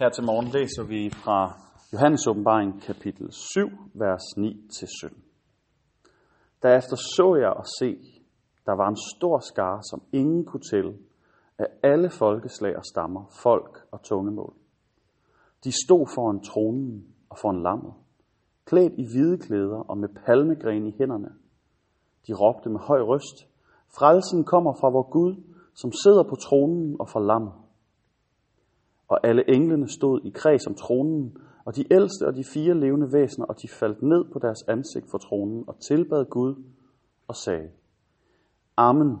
Her til morgen læser vi fra Johannes åbenbaring kapitel 7, vers 9-17. Derefter så jeg og se, der var en stor skare, som ingen kunne tælle, af alle folkeslag og stammer, folk og tungemål. De stod foran tronen og foran lammet, klædt i hvide klæder og med palmegren i hænderne. De råbte med høj røst, Frelsen kommer fra vor Gud, som sidder på tronen og fra lammet og alle englene stod i kreds om tronen, og de ældste og de fire levende væsener, og de faldt ned på deres ansigt for tronen og tilbad Gud og sagde, Amen,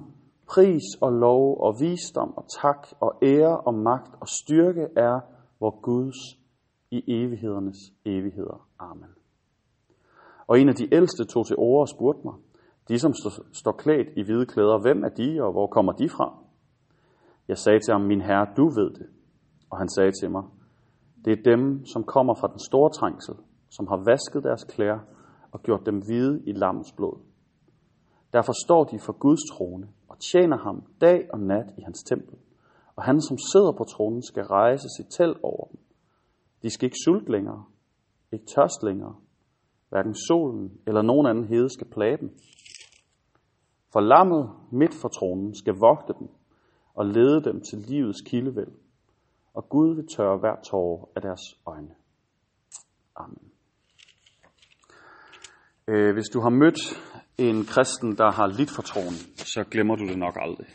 pris og lov og visdom og tak og ære og magt og styrke er vor Guds i evighedernes evigheder. Amen. Og en af de ældste tog til ord og spurgte mig, de som står klædt i hvide klæder, hvem er de, og hvor kommer de fra? Jeg sagde til ham, min herre, du ved det. Og han sagde til mig, det er dem, som kommer fra den store trængsel, som har vasket deres klæder og gjort dem hvide i lammens blod. Derfor står de for Guds trone og tjener ham dag og nat i hans tempel. Og han, som sidder på tronen, skal rejse sit telt over dem. De skal ikke sulte længere, ikke tørst længere. Hverken solen eller nogen anden hede skal plage dem. For lammet midt for tronen skal vogte dem og lede dem til livets kildevæld og Gud vil tørre hver tårer af deres øjne. Amen. Øh, hvis du har mødt en kristen, der har lidt for troen, så glemmer du det nok aldrig.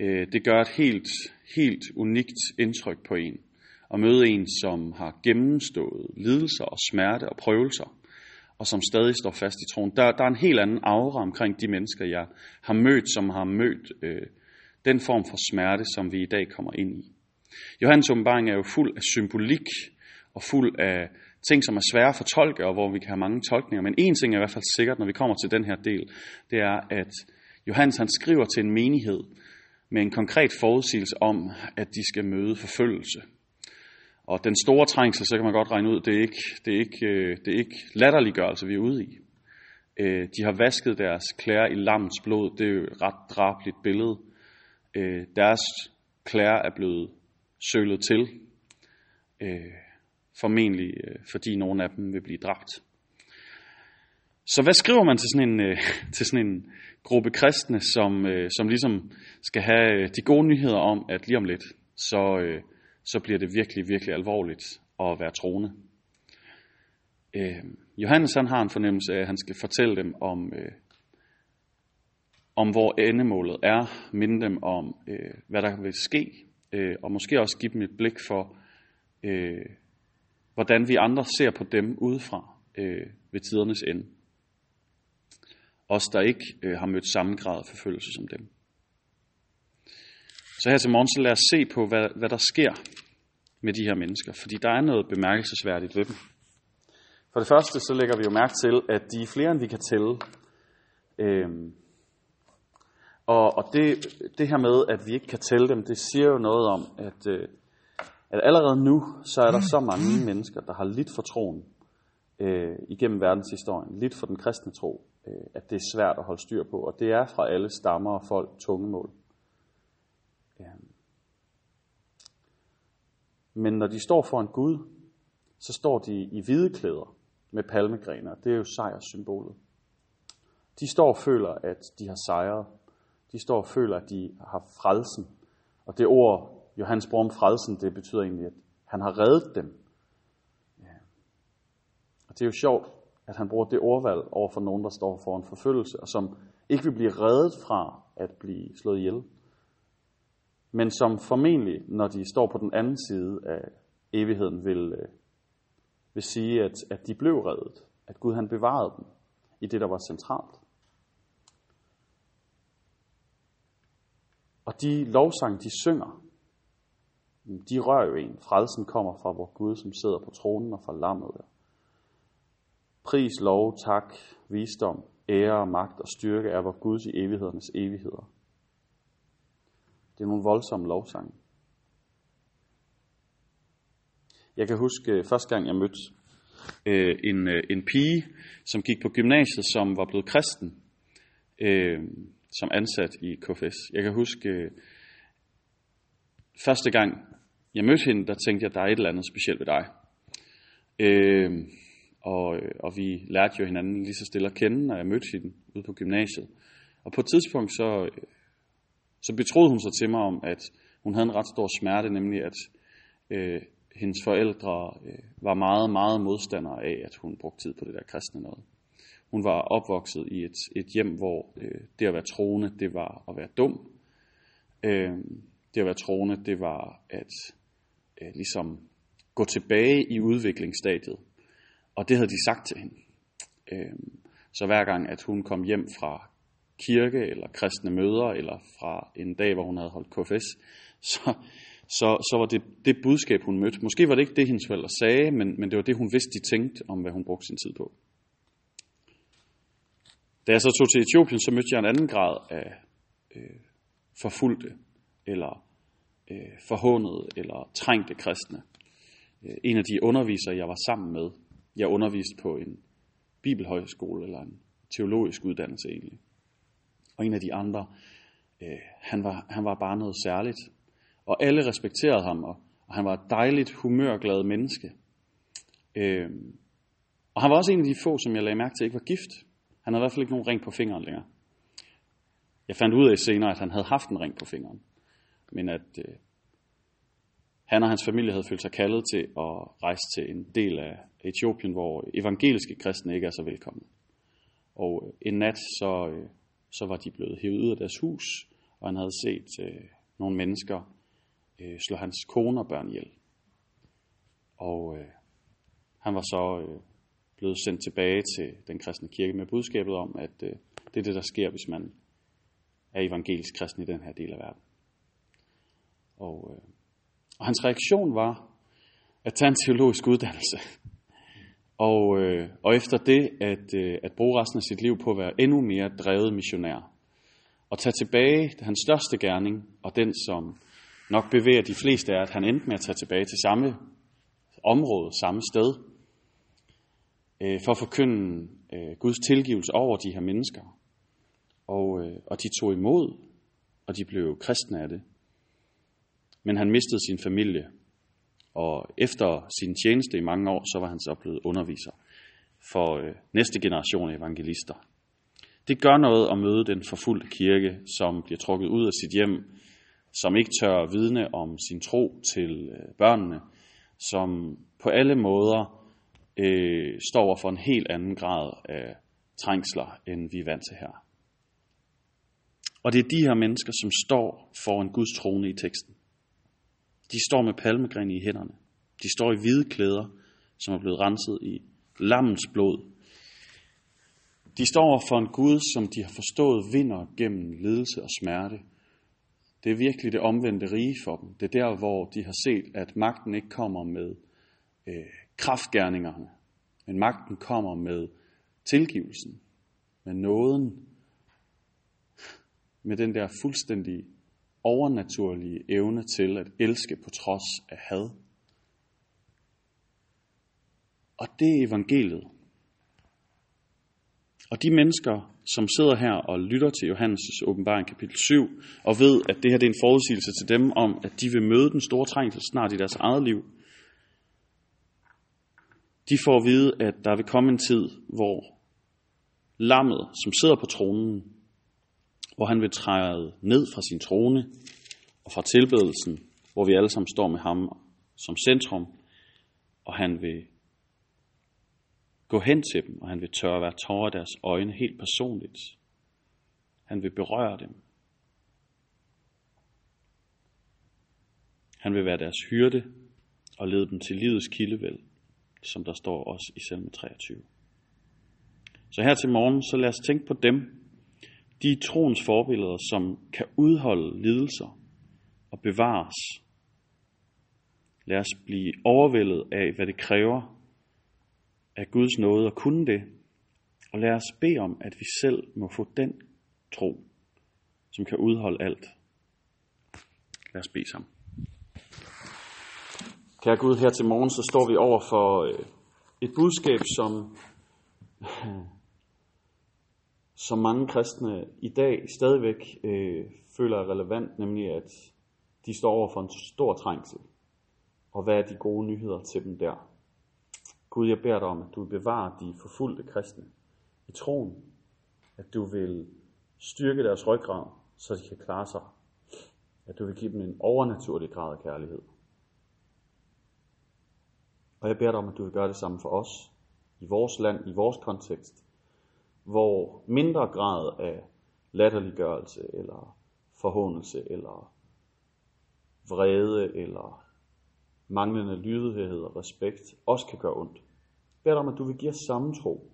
Øh, det gør et helt, helt unikt indtryk på en at møde en, som har gennemstået lidelser og smerte og prøvelser, og som stadig står fast i troen. Der, der er en helt anden aura omkring de mennesker, jeg har mødt, som har mødt øh, den form for smerte, som vi i dag kommer ind i. Johannes åbenbaring er jo fuld af symbolik og fuld af ting, som er svære at fortolke, og hvor vi kan have mange tolkninger. Men en ting er i hvert fald sikkert, når vi kommer til den her del, det er, at Johannes han skriver til en menighed med en konkret forudsigelse om, at de skal møde forfølgelse. Og den store trængsel, så kan man godt regne ud, det er ikke, det er ikke, øh, det er ikke latterliggørelse, vi er ude i. Øh, de har vasket deres klæder i lammets blod. Det er jo et ret drabligt billede. Øh, deres klæder er blevet sølet til, øh, formentlig øh, fordi nogle af dem vil blive dræbt. Så hvad skriver man til sådan en, øh, til sådan en gruppe kristne, som, øh, som ligesom skal have øh, de gode nyheder om, at lige om lidt, så, øh, så bliver det virkelig, virkelig alvorligt at være troende. Øh, Johannes han har en fornemmelse af, at han skal fortælle dem om, øh, om hvor endemålet er, minde dem om, øh, hvad der vil ske, øh, og måske også give dem et blik for, øh, hvordan vi andre ser på dem udefra øh, ved tidernes ende. Os, der ikke øh, har mødt samme grad af forfølgelse som dem. Så her til morgen, så lad os se på, hvad, hvad der sker med de her mennesker, fordi der er noget bemærkelsesværdigt ved dem. For det første, så lægger vi jo mærke til, at de er flere, end vi kan tælle. Øh, og, og det, det her med, at vi ikke kan tælle dem, det siger jo noget om, at, øh, at allerede nu, så er der så mange mennesker, der har lidt for troen øh, igennem verdenshistorien, lidt for den kristne tro, øh, at det er svært at holde styr på. Og det er fra alle stammer og folk tungemål. Ja. Men når de står for en Gud, så står de i hvide klæder med palmegrener. Det er jo sejrssymbolet. De står og føler, at de har sejret de står og føler, at de har frelsen. Og det ord, Johannes bruger om frelsen, det betyder egentlig, at han har reddet dem. Ja. Og det er jo sjovt, at han bruger det ordvalg over for nogen, der står for en forfølgelse, og som ikke vil blive reddet fra at blive slået ihjel. Men som formentlig, når de står på den anden side af evigheden, vil, øh, vil sige, at, at de blev reddet. At Gud han bevarede dem i det, der var centralt. Og de lovsang, de synger, de rører jo en. Frelsen kommer fra vor Gud, som sidder på tronen og fra lammet. Pris, lov, tak, visdom, ære, magt og styrke er vor Guds i evighedernes evigheder. Det er nogle voldsomme lovsange. Jeg kan huske øh, første gang, jeg mødte øh, en, øh, en pige, som gik på gymnasiet, som var blevet kristen. Øh, som ansat i KFS. Jeg kan huske øh, første gang, jeg mødte hende, der tænkte jeg, at der er et eller andet specielt ved dig. Øhm, øh, og, og vi lærte jo hinanden lige så stille at kende, når jeg mødte hende ude på gymnasiet. Og på et tidspunkt så, øh, så betroede hun sig til mig om, at hun havde en ret stor smerte, nemlig at øh, hendes forældre øh, var meget, meget modstandere af, at hun brugte tid på det der kristne noget. Hun var opvokset i et, et hjem, hvor øh, det at være troende, det var at være dum. Øh, det at være troende, det var at øh, ligesom gå tilbage i udviklingsstadiet. Og det havde de sagt til hende. Øh, så hver gang, at hun kom hjem fra kirke eller kristne møder, eller fra en dag, hvor hun havde holdt KFS, så, så, så var det det budskab, hun mødte. Måske var det ikke det, hendes forældre sagde, men, men det var det, hun vidste, de tænkte om, hvad hun brugte sin tid på. Da jeg så tog til Etiopien, så mødte jeg en anden grad af øh, forfulgte, eller øh, forhånede, eller trængte kristne. Øh, en af de undervisere, jeg var sammen med, jeg underviste på en bibelhøjskole, eller en teologisk uddannelse egentlig. Og en af de andre, øh, han, var, han var bare noget særligt. Og alle respekterede ham, og, og han var et dejligt, humørglad menneske. Øh, og han var også en af de få, som jeg lagde mærke til, ikke var gift. Han havde i hvert fald ikke nogen ring på fingeren længere. Jeg fandt ud af senere, at han havde haft en ring på fingeren. Men at øh, han og hans familie havde følt sig kaldet til at rejse til en del af Etiopien, hvor evangeliske kristne ikke er så velkomne. Og øh, en nat, så, øh, så var de blevet hævet ud af deres hus, og han havde set øh, nogle mennesker øh, slå hans kone og børn ihjel. Og øh, han var så øh, blevet sendt tilbage til den kristne kirke med budskabet om, at øh, det er det, der sker, hvis man er evangelisk kristen i den her del af verden. Og, øh, og hans reaktion var at tage en teologisk uddannelse. Og, øh, og efter det, at, øh, at bruge resten af sit liv på at være endnu mere drevet missionær. Og tage tilbage, hans største gerning, og den som nok bevæger de fleste er, at han endte med at tage tilbage til samme område, samme sted, øh, for at forkynde øh, Guds tilgivelse over de her mennesker. Og, øh, og de tog imod, og de blev kristne af det. Men han mistede sin familie, og efter sin tjeneste i mange år, så var han så blevet underviser for øh, næste generation af evangelister. Det gør noget at møde den forfulgte kirke, som bliver trukket ud af sit hjem, som ikke tør vidne om sin tro til øh, børnene, som på alle måder øh, står over for en helt anden grad af trængsler, end vi er vant til her. Og det er de her mennesker, som står foran Guds trone i teksten. De står med palmegren i hænderne. De står i hvide klæder, som er blevet renset i lammens blod. De står for en Gud, som de har forstået vinder gennem lidelse og smerte. Det er virkelig det omvendte rige for dem. Det er der, hvor de har set, at magten ikke kommer med øh, kraftgerningerne, men magten kommer med tilgivelsen, med nåden, med den der fuldstændig overnaturlige evne til at elske på trods af had. Og det er evangeliet. Og de mennesker, som sidder her og lytter til Johannes' åbenbaring kapitel 7, og ved, at det her det er en forudsigelse til dem om, at de vil møde den store trængsel snart i deres eget liv, de får at vide, at der vil komme en tid, hvor lammet, som sidder på tronen, hvor han vil træde ned fra sin trone og fra tilbedelsen, hvor vi alle sammen står med ham som centrum, og han vil gå hen til dem, og han vil tørre være tårer deres øjne helt personligt. Han vil berøre dem. Han vil være deres hyrde og lede dem til livets kildevæld, som der står også i salme 23. Så her til morgen, så lad os tænke på dem, de troens forbilleder, som kan udholde lidelser og bevares. Lad os blive overvældet af, hvad det kræver af Guds nåde at kunne det. Og lad os bede om, at vi selv må få den tro, som kan udholde alt. Lad os bede sammen. Kære Gud, her til morgen, så står vi over for øh, et budskab, som som mange kristne i dag stadigvæk øh, føler er relevant, nemlig at de står over for en stor trængsel. Og hvad er de gode nyheder til dem der? Gud, jeg beder dig om, at du vil bevare de forfulgte kristne i troen. At du vil styrke deres ryggrad, så de kan klare sig. At du vil give dem en overnaturlig grad af kærlighed. Og jeg beder dig om, at du vil gøre det samme for os, i vores land, i vores kontekst, hvor mindre grad af latterliggørelse, eller forhåndelse, eller vrede, eller manglende lydighed og respekt også kan gøre ondt. Jeg beder dig om, at du vil give os samme tro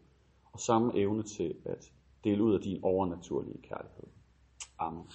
og samme evne til at dele ud af din overnaturlige kærlighed. Amen.